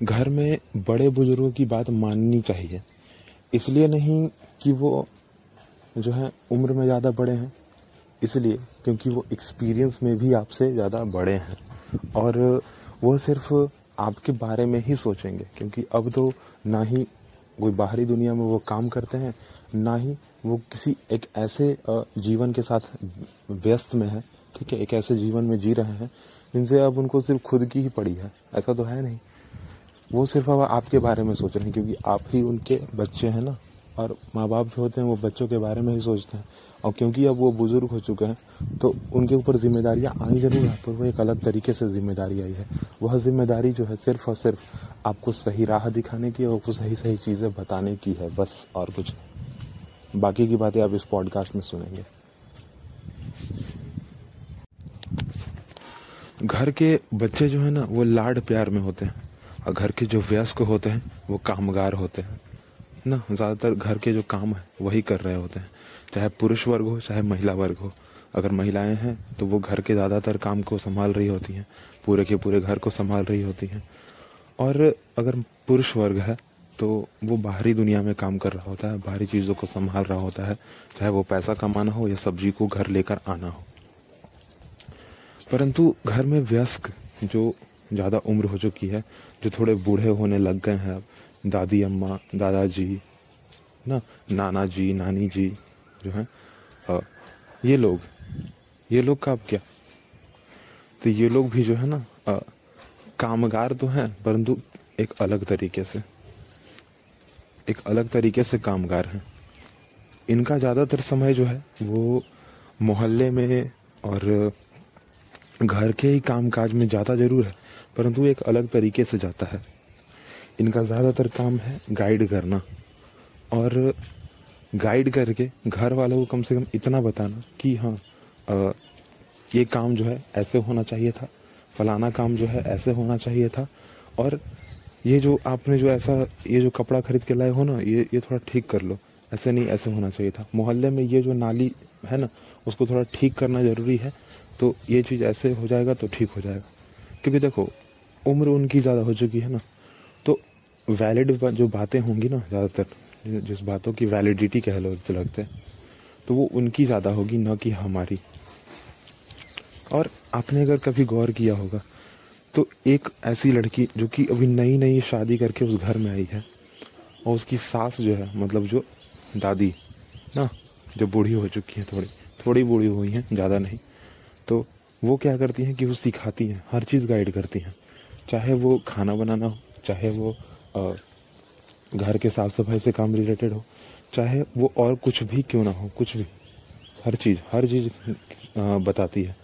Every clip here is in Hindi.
घर में बड़े बुज़ुर्गों की बात माननी चाहिए। इसलिए नहीं कि वो जो है उम्र में ज़्यादा बड़े हैं। इसलिए क्योंकि वो एक्सपीरियंस में भी आपसे ज़्यादा बड़े हैं। और वो सिर्फ़ आपके बारे में ही सोचेंगे, क्योंकि अब तो ना ही कोई बाहरी दुनिया में वो काम करते हैं, ना ही वो किसी एक ऐसे जीवन के साथ व्यस्त में है, ठीक है, एक ऐसे जीवन में जी रहे हैं, जिनसे अब उनको सिर्फ़ खुद की ही पड़ी है। ऐसा तो है नहीं। वो सिर्फ़ अब आपके बारे में सोच रहे हैं, क्योंकि आप ही उनके बच्चे हैं ना, और माँ बाप जो होते हैं वो बच्चों के बारे में ही सोचते हैं। और क्योंकि अब वो बुज़ुर्ग हो चुके हैं तो उनके ऊपर जिम्मेदारियाँ आई ज़रूर है, पर वो एक अलग तरीके से ज़िम्मेदारी आई है। वह ज़िम्मेदारी जो है सिर्फ़ और सिर्फ़ आपको सही राह दिखाने की और आपको सही सही चीज़ें बताने की है, बस और कुछ बाकी की बातें आप इस पॉडकास्ट में सुनेंगे। घर के बच्चे जो है ना, वो लाड प्यार में होते हैं। और घर के जो वयस्क होते हैं, वो कामगार होते हैं। ना, ज़्यादातर घर के जो काम है, वही कर रहे होते हैं। चाहे पुरुष वर्ग हो, चाहे महिला वर्ग हो। अगर महिलाएँ हैं तो वो घर के ज़्यादातर काम को संभाल रही होती हैं। पूरे के पूरे घर को संभाल रही होती हैं। और अगर पुरुष वर्ग है तो वो बाहरी दुनिया में काम कर रहा होता है, बाहरी चीज़ों को संभाल रहा होता है। चाहे वो पैसा कमाना हो या सब्ज़ी को घर लेकर आना हो। परंतु घर में व्यस्क, जो ज़्यादा उम्र हो चुकी है जो थोड़े बूढ़े होने लग गए हैं अब दादी अम्मा दादाजी ना नाना जी नानी जी जो है ये लोग ये लोग का अब क्या? तो ये लोग भी जो है ना आ, कामगार तो हैं परंतु एक अलग तरीके से एक अलग तरीके से कामगार हैं। इनका ज़्यादातर समय जो है वो मोहल्ले में और घर के ही कामकाज में जाता ज़रूर है परंतु एक अलग तरीके से जाता है। इनका ज़्यादातर काम है गाइड करना और गाइड करके घर वालों को कम से कम इतना बताना कि हाँ आ, ये काम जो है ऐसे होना चाहिए था फलाना काम जो है ऐसे होना चाहिए था और ये जो आपने जो ऐसा ये जो कपड़ा खरीद के लाए हो ना ये ये थोड़ा ठीक कर लो। ऐसे नहीं, ऐसे होना चाहिए था। मोहल्ले में ये जो नाली है ना, उसको थोड़ा ठीक करना ज़रूरी है तो ये चीज़ ऐसे हो जाएगा तो ठीक हो जाएगा। क्योंकि देखो, उम्र उनकी ज़्यादा हो चुकी है ना तो वैलिड जो बातें होंगी ना ज़्यादातर जिस बातों की वैलिडिटी कह लो तो लगते हैं तो वो उनकी ज़्यादा होगी, ना कि हमारी। और आपने अगर कभी गौर किया होगा तो एक ऐसी लड़की जो कि अभी नई नई शादी करके उस घर में आई है, और उसकी सास जो है मतलब जो दादी ना? जो बूढ़ी हो चुकी है थोड़ी थोड़ी बूढ़ी हुई है ज़्यादा नहीं। तो वो क्या करती हैं कि वो सिखाती हैं हर चीज़ गाइड करती हैं। चाहे वो खाना बनाना हो चाहे वो आ, घर के साफ़ सफ़ाई से काम रिलेटेड हो चाहे वो और कुछ भी क्यों ना हो कुछ भी। हर चीज़ हर चीज़ बताती है।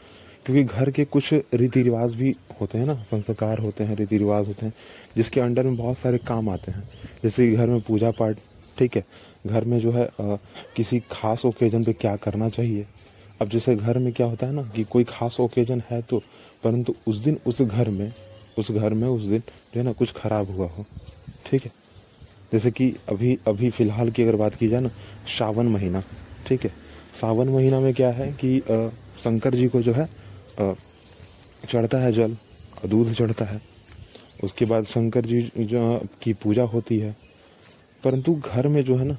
क्योंकि घर के कुछ रीति रिवाज भी होते हैं ना संस्कार होते हैं रीति रिवाज होते हैं जिसके अंडर में बहुत सारे काम आते हैं। जैसे घर में पूजा पाठ ठीक है? घर में जो है आ, किसी खास ओकेजन पे क्या करना चाहिए? अब जैसे घर में क्या होता है ना कि कोई खास ओकेजन है तो परंतु उस दिन उस घर में उस घर में उस दिन जो है ना कुछ खराब हुआ हो ठीक है? जैसे कि अभी अभी फ़िलहाल की अगर बात की जाए ना सावन महीना ठीक है? सावन महीना में क्या है कि आ, शंकर जी को जो है चढ़ता है जल दूध चढ़ता है। उसके बाद शंकर जी जो की पूजा होती है। परंतु घर में जो है ना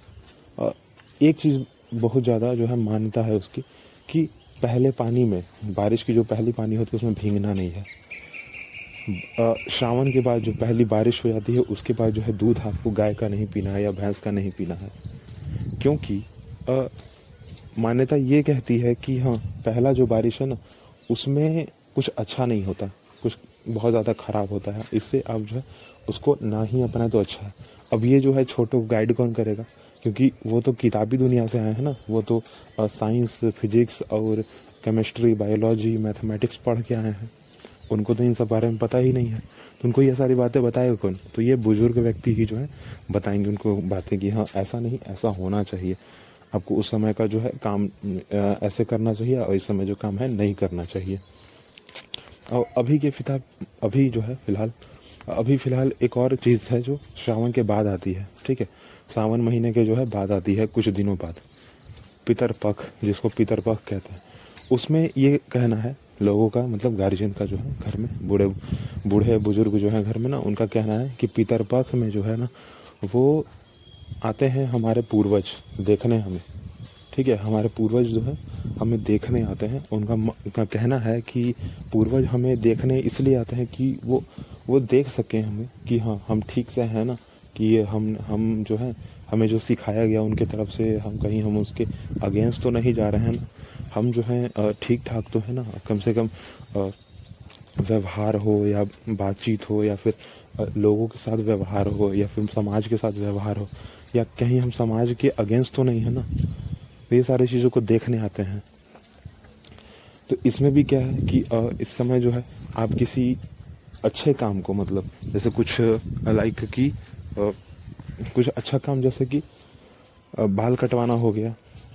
एक चीज़ बहुत ज़्यादा जो है मान्यता है उसकी कि पहले पानी में, बारिश की जो पहली पानी होती है उसमें भींगना नहीं है। श्रावण के बाद जो पहली बारिश हो जाती है, उसके बाद जो है दूध आपको गाय का नहीं पीना है या भैंस का नहीं पीना है। क्योंकि मान्यता ये कहती है कि हाँ पहला जो बारिश है ना, उसमें कुछ अच्छा नहीं होता, कुछ बहुत ज़्यादा ख़राब होता है। इससे आप जो है, उसको ना ही अपनाए तो अच्छा है। अब ये जो है छोटो गाइड कौन करेगा? क्योंकि वो तो किताबी दुनिया से आए हैं ना। वो तो साइंस फिजिक्स और केमिस्ट्री बायोलॉजी मैथमेटिक्स पढ़ के आए हैं। उनको तो इन सब बारे में पता ही नहीं है। तो उनको ये सारी बातें बताएगा कौन? तो ये बुज़ुर्ग व्यक्ति ही जो है, बताएँगे उनको बातें कि हाँ ऐसा नहीं, ऐसा होना चाहिए। आपको उस समय का जो है काम ऐसे करना चाहिए और इस समय जो काम है, नहीं करना चाहिए। और अभी के फिता, अभी जो है, फ़िलहाल अभी फ़िलहाल एक और चीज़ है जो श्रावण के बाद आती है, ठीक है? सावन महीने के जो है, बाद आती है कुछ दिनों बाद। पितर पख जिसको पितर पख कहते हैं, उसमें ये कहना है, लोगों का मतलब गार्जियन का जो है, घर में, बूढ़े बूढ़े बुज़ुर्ग जो है घर में ना, उनका कहना है कि पितर पक्ष में जो है ना, वो आते हैं हमारे पूर्वज, देखने हमें, ठीक है? हमारे पूर्वज जो है, हमें देखने आते हैं, उनका उनका कहना है कि पूर्वज हमें देखने इसलिए आते हैं कि वो वो देख सकें हमें कि हाँ हम ठीक से हैं ना, कि ये हम हम जो है, हमें जो सिखाया गया उनके तरफ़ से, हम कहीं हम उसके अगेंस्ट तो नहीं जा रहे हैं ना। हम जो है ठीक ठाक तो है ना। कम से कम व्यवहार हो या बातचीत हो या फिर लोगों के साथ व्यवहार हो या फिर समाज के साथ व्यवहार हो या कहीं हम समाज के अगेंस्ट तो नहीं है ना। ये सारी चीज़ों को देखने आते हैं। तो इसमें भी क्या है कि इस समय जो है, आप किसी अच्छे काम को मतलब जैसे कुछ लाइक की कुछ अच्छा काम, जैसे कि बाल कटवाना हो गया,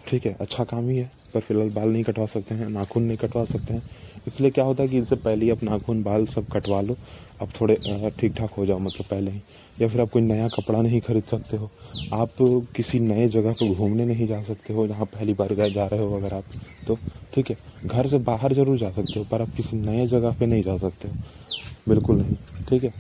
ठीक है अच्छा काम ही है, पर फ़िलहाल बाल नहीं कटवा सकते हैं, नाखून नहीं कटवा सकते हैं। इसलिए क्या होता है कि इनसे पहले ही आप नाखून बाल सब कटवा लो, अब थोड़े ठीक ठाक हो जाओ मतलब पहले ही। या फिर आप कोई नया कपड़ा नहीं खरीद सकते हो, आप किसी नए जगह पर घूमने नहीं जा सकते हो, जहाँ पहली बार जा रहे हो अगर आप तो ठीक है, घर से बाहर ज़रूर जा सकते हो, पर आप किसी नए जगह पे नहीं जा सकते हो। बिल्कुल नहीं। ठीक है?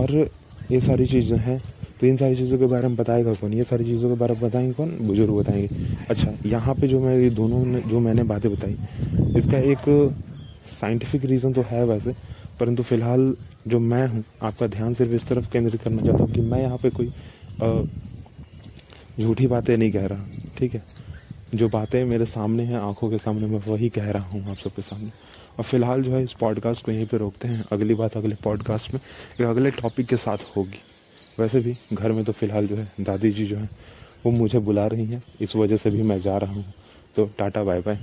और ये सारी चीज़ें हैं। तो इन सारी चीज़ों के बारे में बताएगा कौन? ये सारी चीज़ों के बारे में बताएँगे कौन? बुज़ुर्ग बताएँगे। अच्छा यहाँ पे जो मैं, ये दोनों ने, जो मैंने बातें बताई, इसका एक साइंटिफिक रीज़न तो है वैसे, परंतु फ़िलहाल जो मैं हूँ, आपका ध्यान सिर्फ़ इस तरफ़ केंद्रित करना चाहता हूँ कि मैं यहाँ पे कोई झूठी बातें नहीं कह रहा। ठीक है? जो बातें मेरे सामने हैं, आँखों के सामने, मैं वही कह रहा हूँ आप सबके सामने। और फ़िलहाल जो है इस पॉडकास्ट को यहीं पे रोकते हैं। अगली बात, अगले पॉडकास्ट में एक अगले टॉपिक के साथ होगी। वैसे भी घर में तो फ़िलहाल जो है दादी जी जो है, वो मुझे बुला रही हैं। इस वजह से भी मैं जा रहा हूँ। तो टाटा बाय बाय